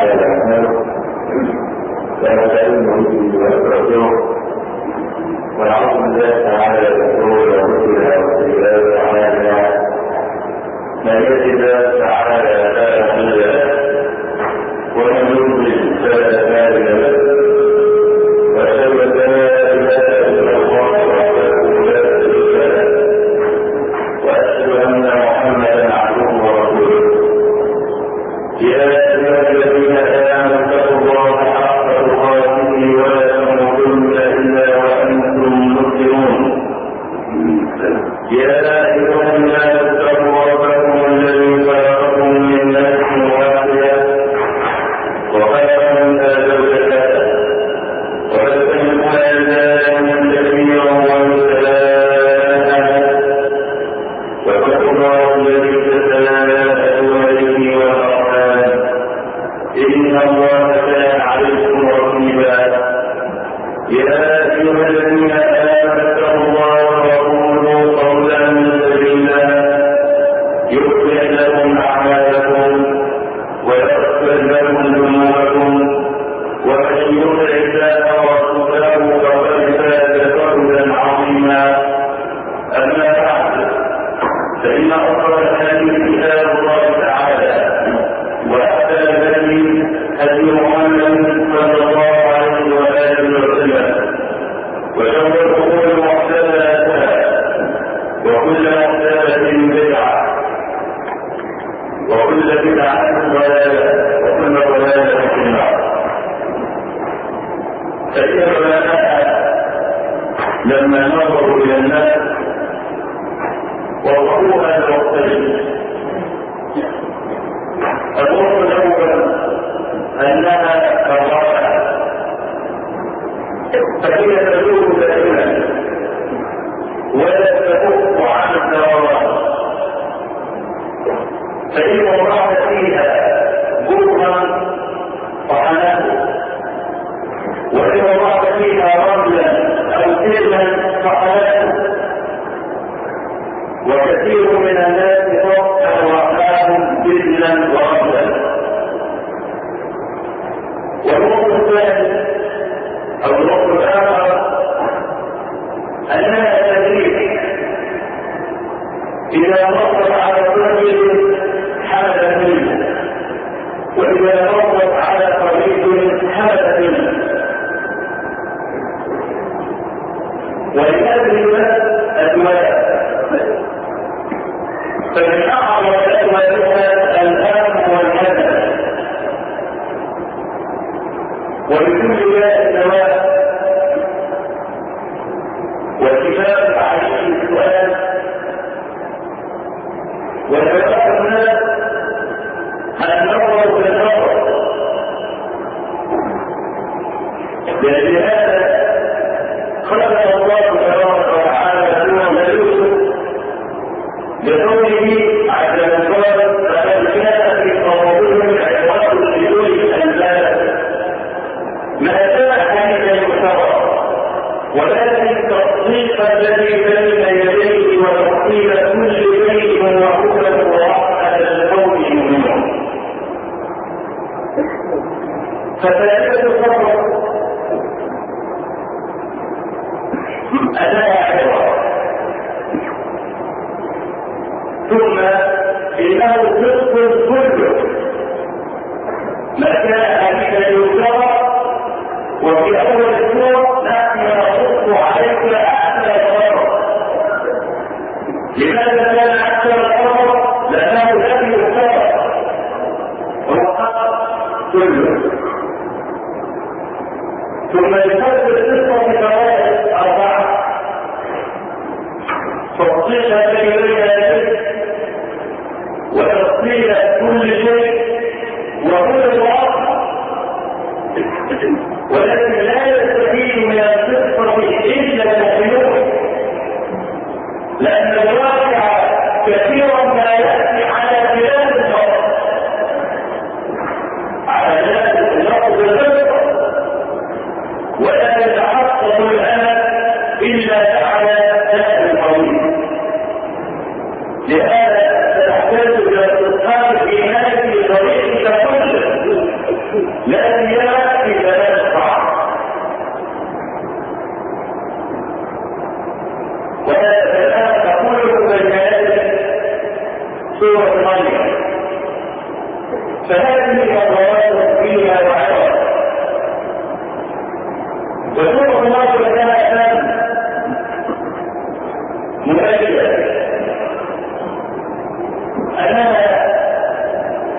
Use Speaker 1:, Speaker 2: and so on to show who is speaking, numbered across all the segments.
Speaker 1: تعالى أكمله فيستعين به ويستغفره ويعوذ بالله تعالى شرور انفسنا وسيئات اعمالنا من يهد الله تعالى فلا مضل له يتفوق على طريق حدث ولأجل ذلك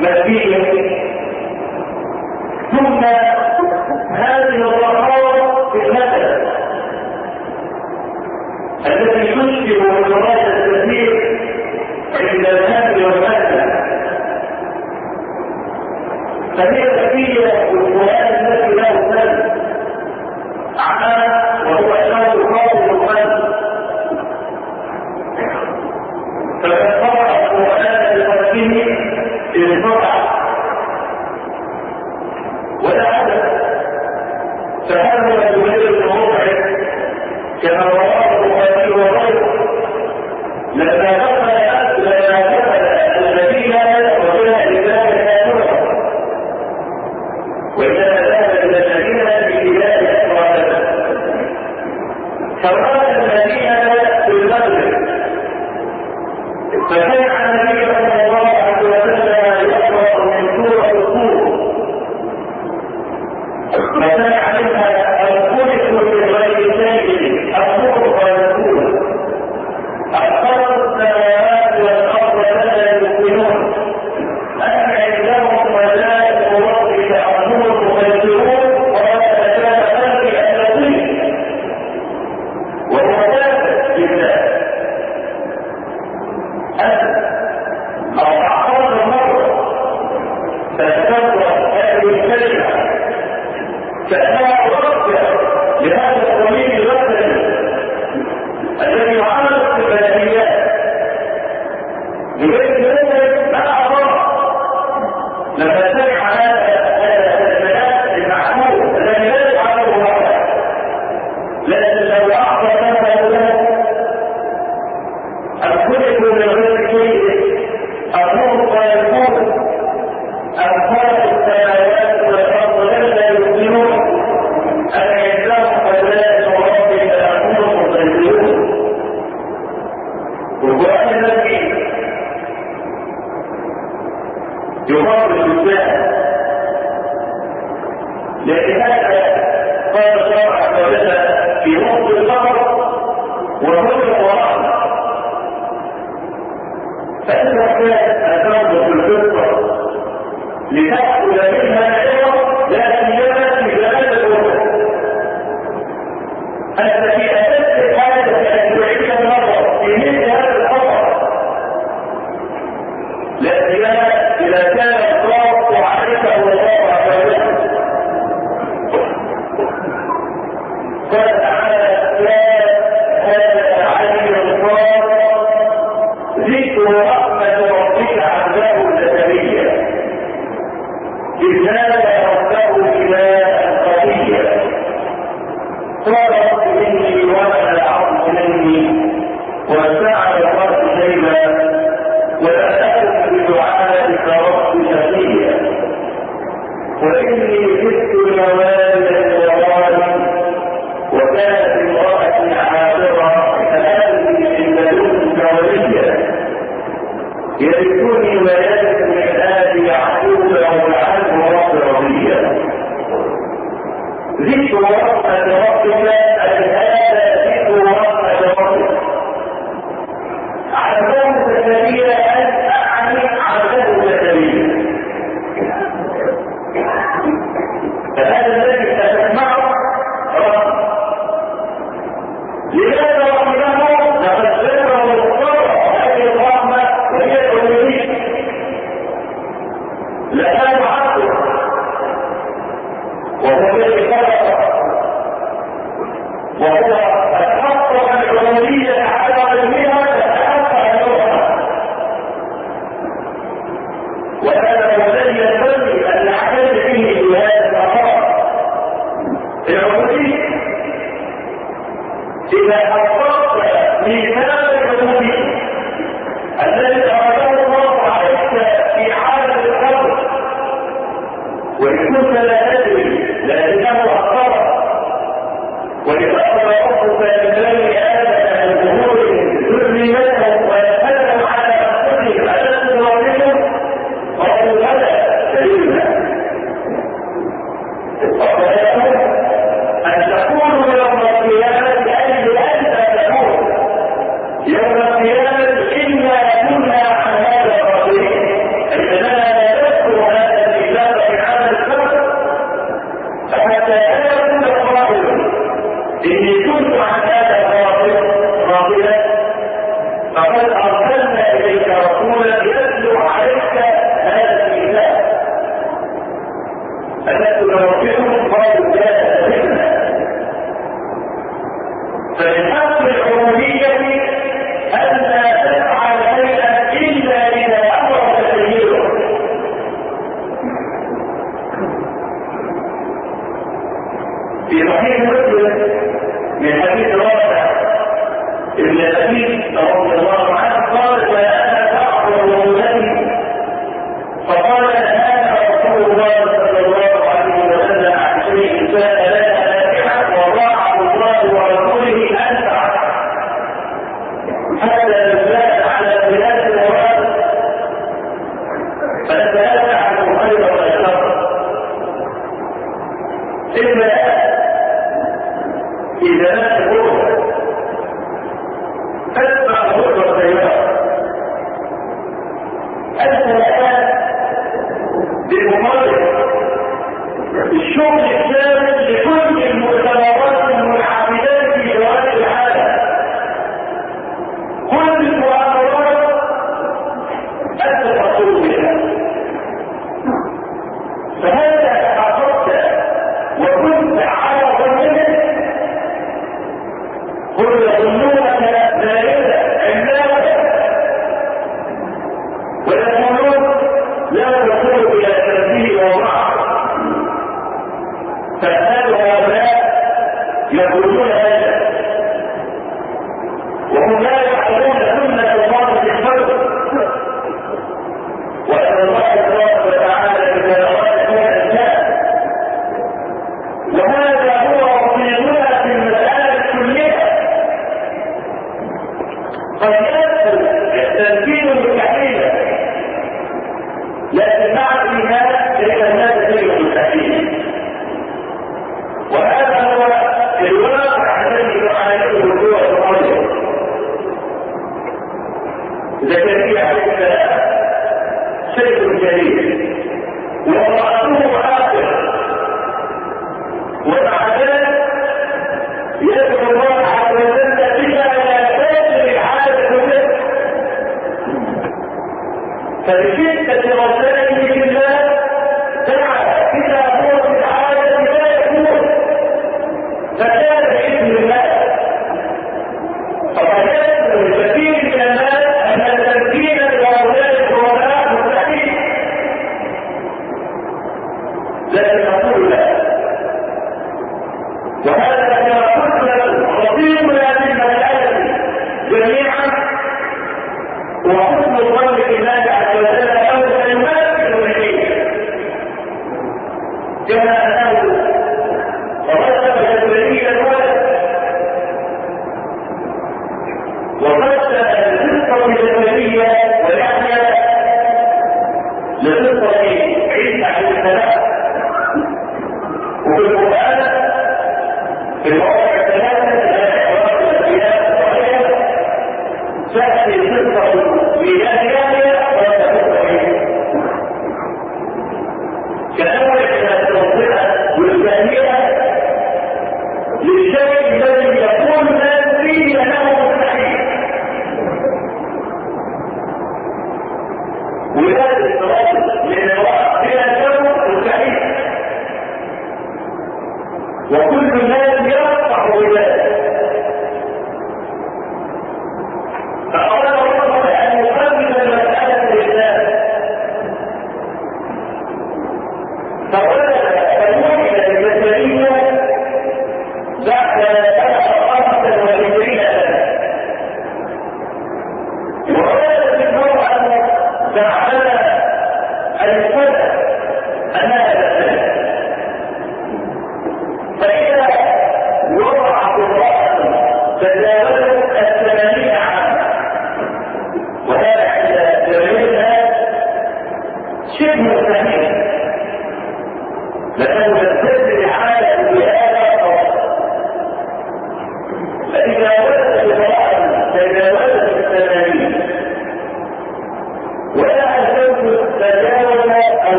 Speaker 1: مبنية جميعا وحسن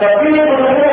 Speaker 1: تفيض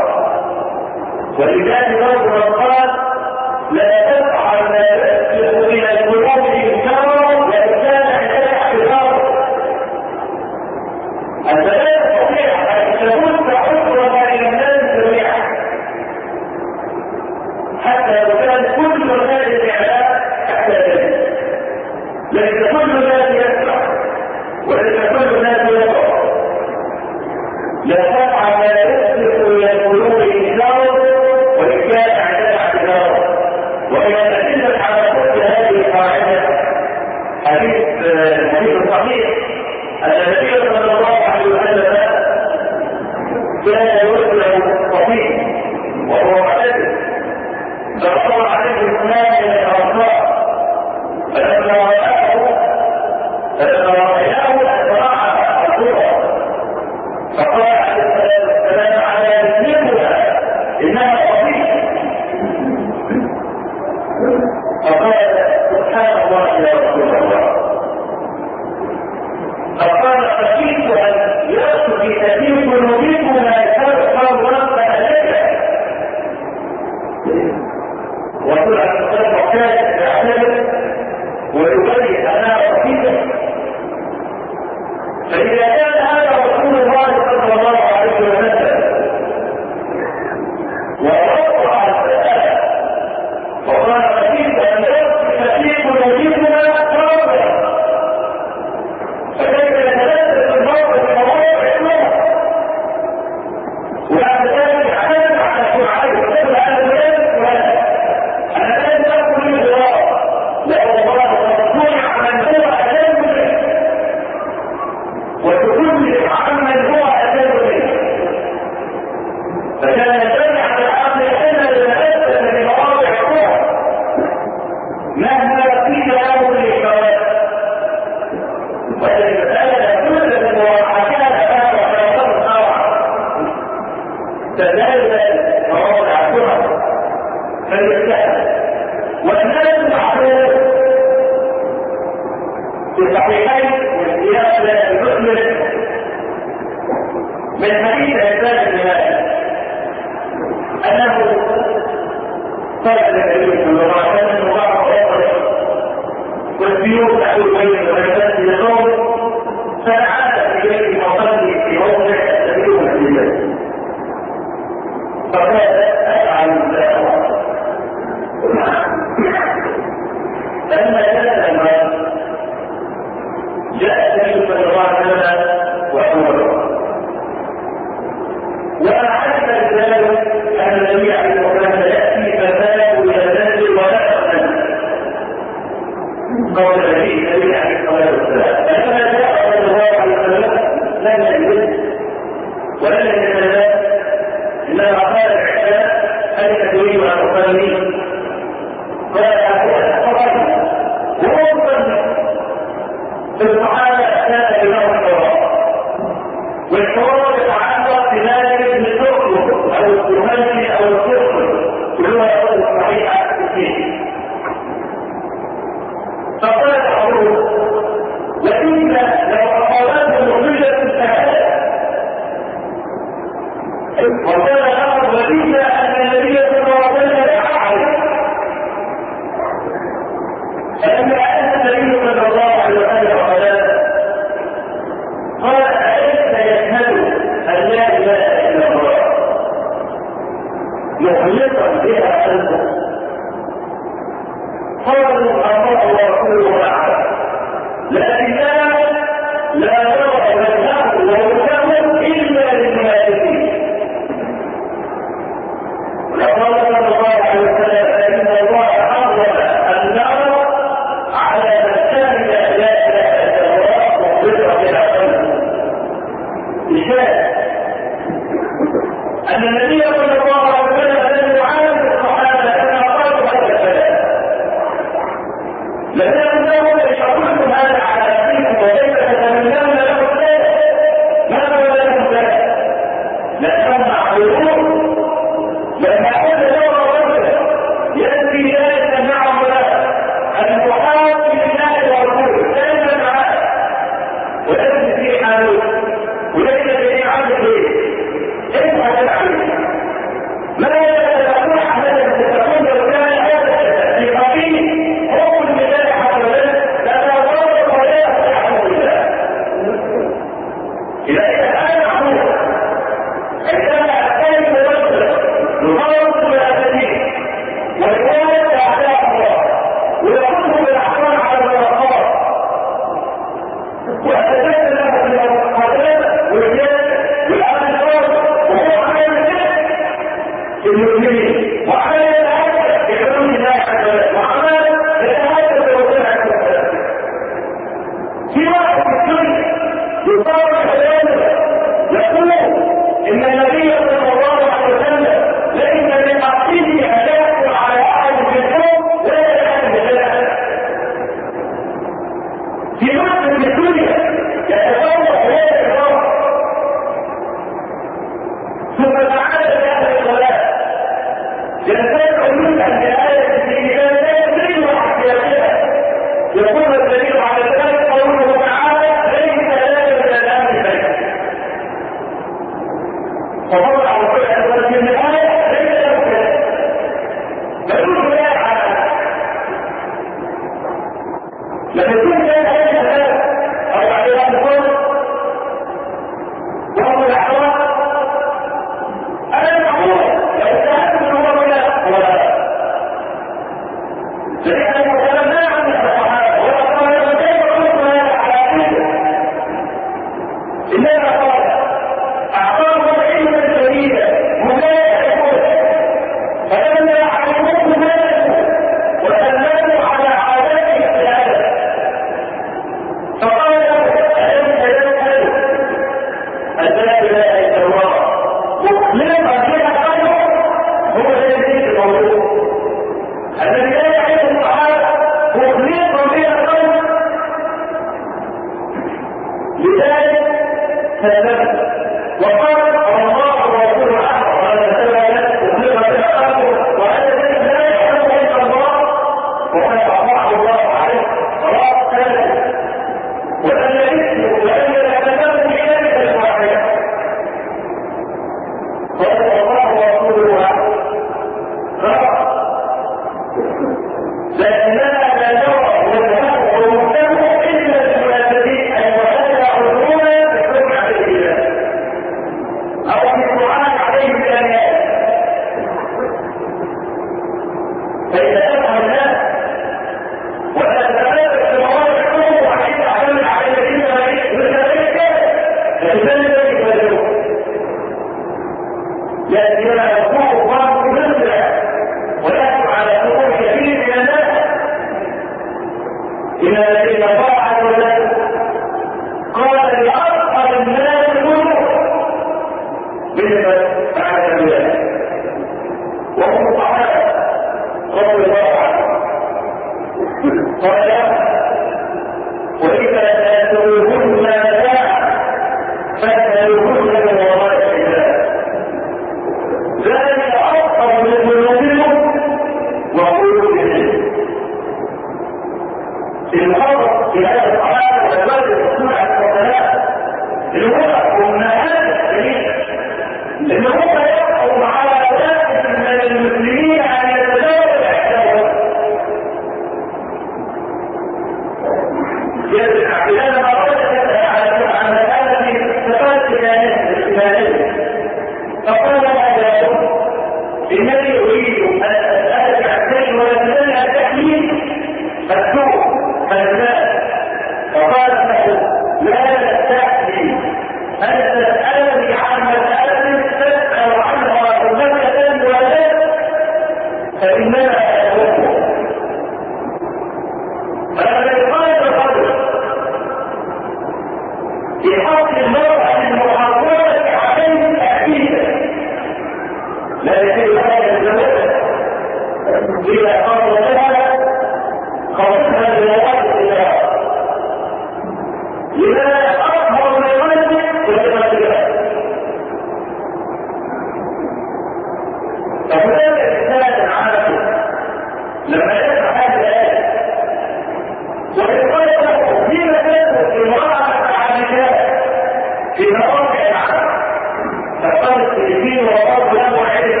Speaker 1: فقال السلفين وقال له علم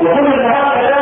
Speaker 1: وكل النهار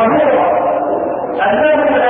Speaker 1: وهو أنه لا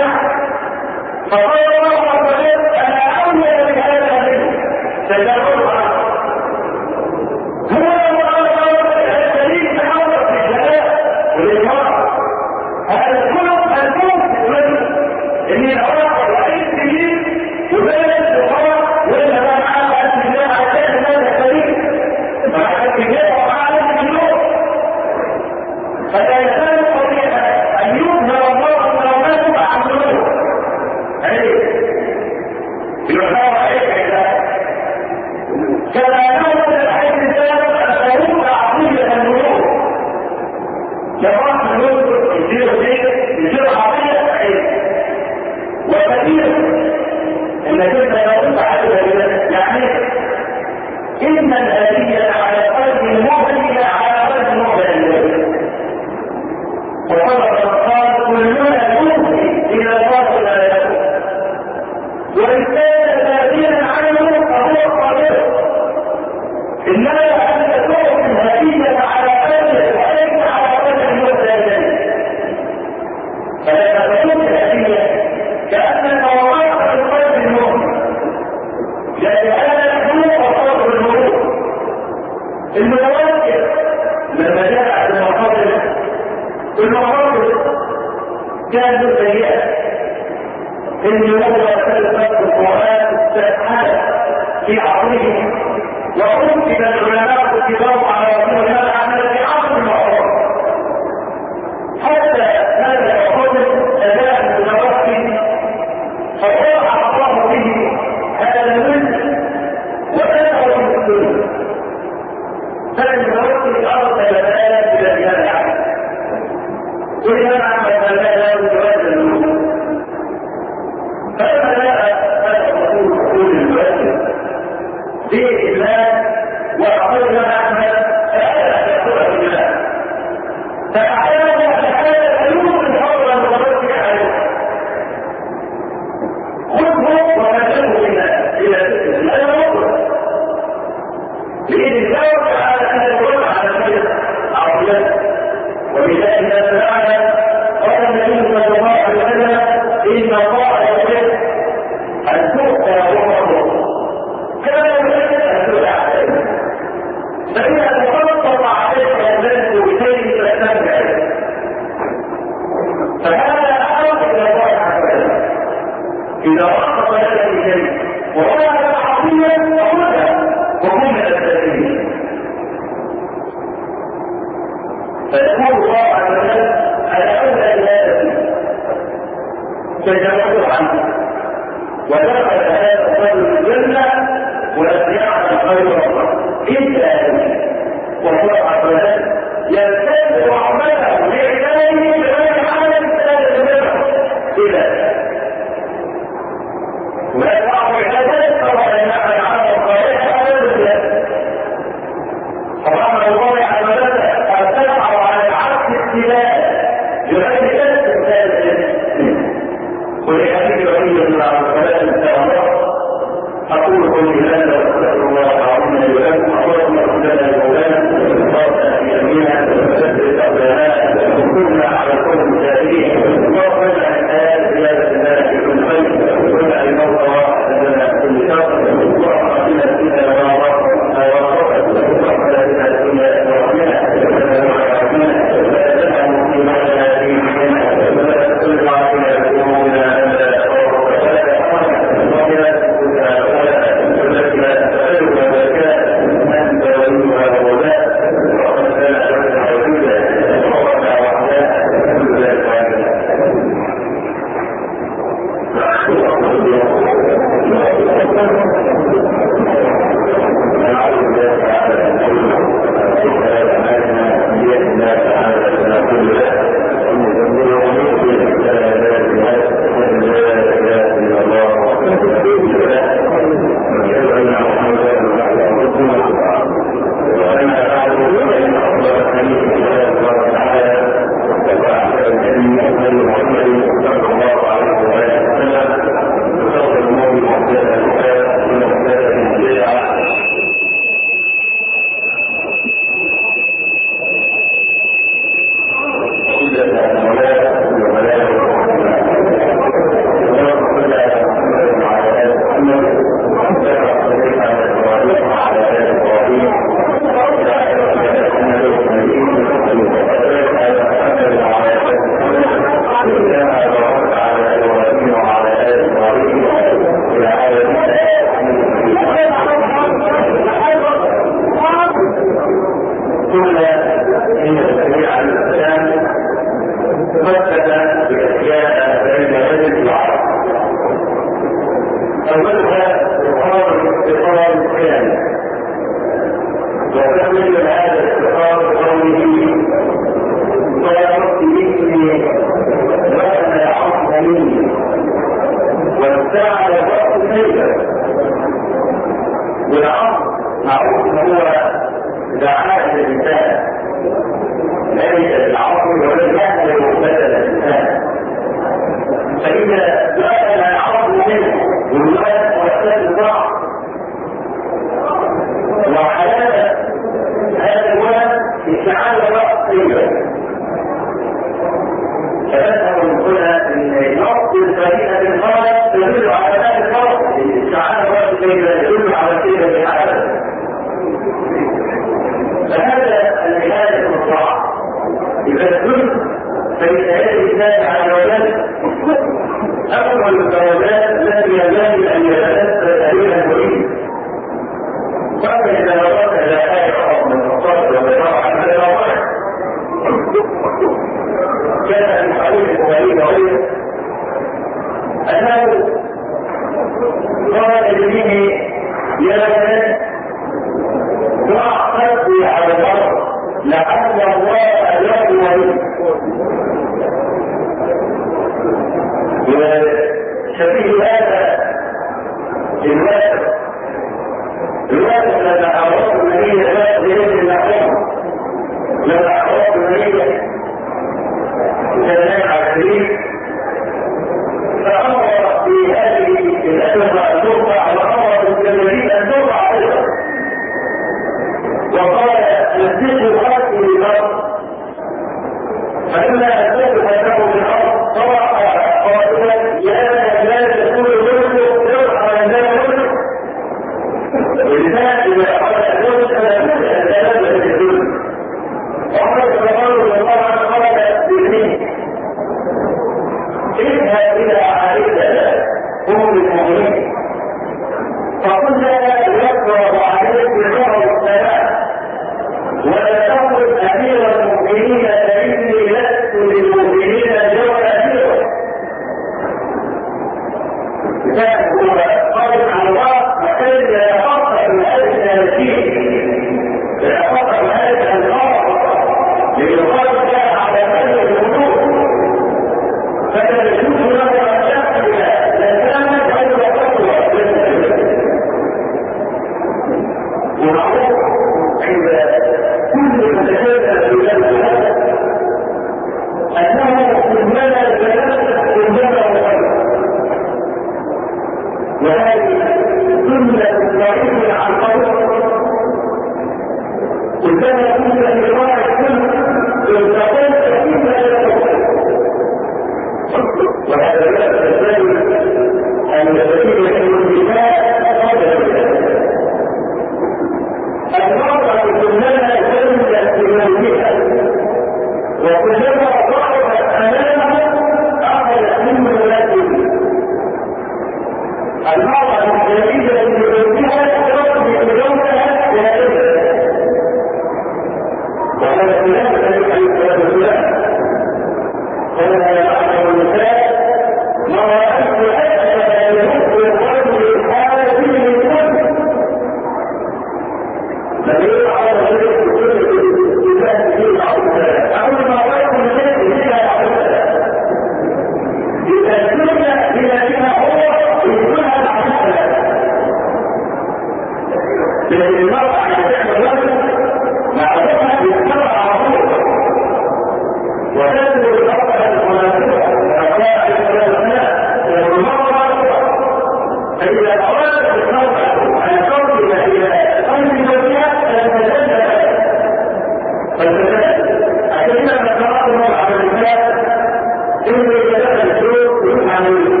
Speaker 1: لما يتبقى الزوج ويقع منه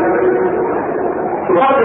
Speaker 1: وحط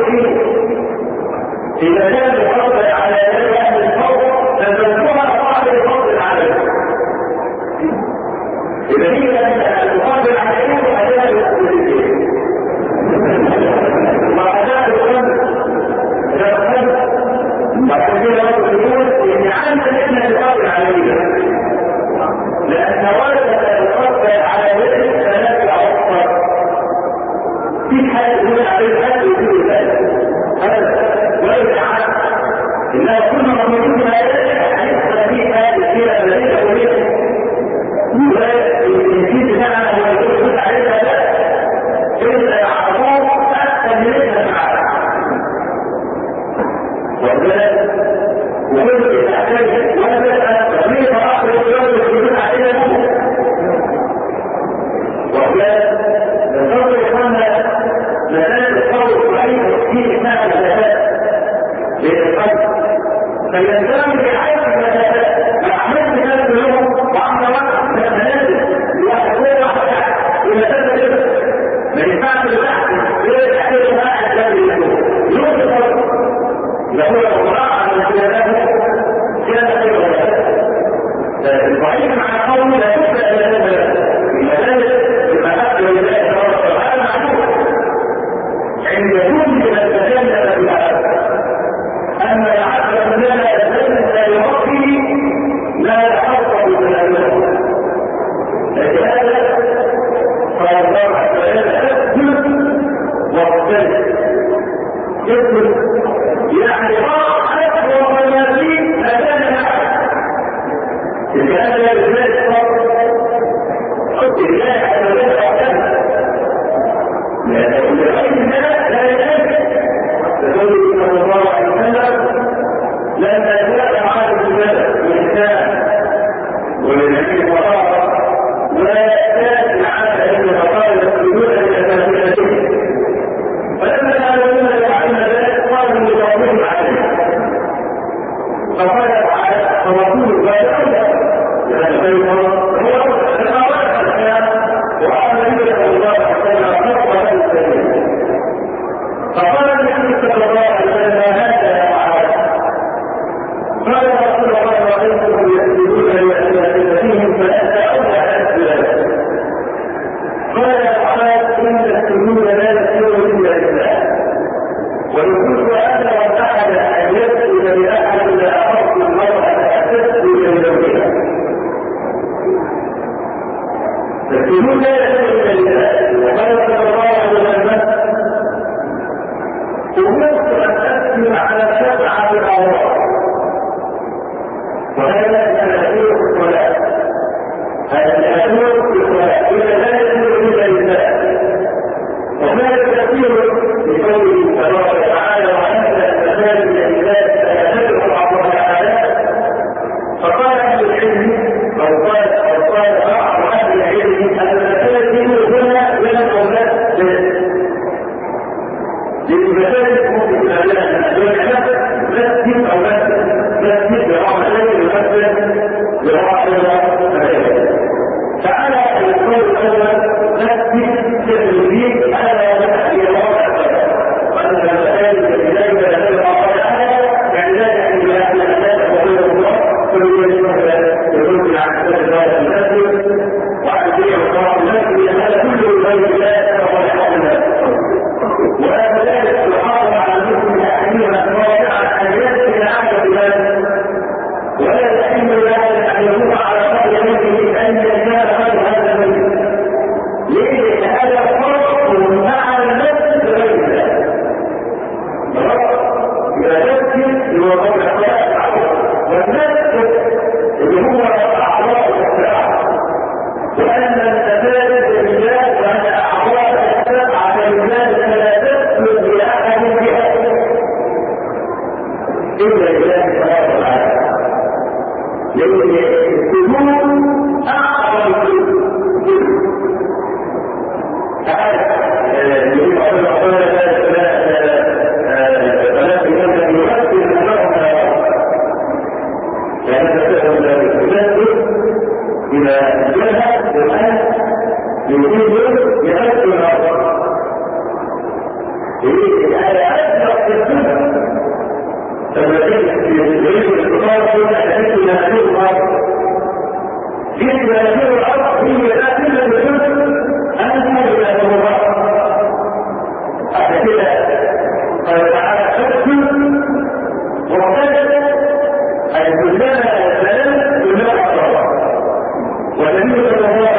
Speaker 1: الذين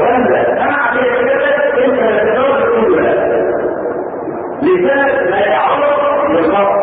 Speaker 1: لذلك مع العبادة إنت لا يعرف للمرء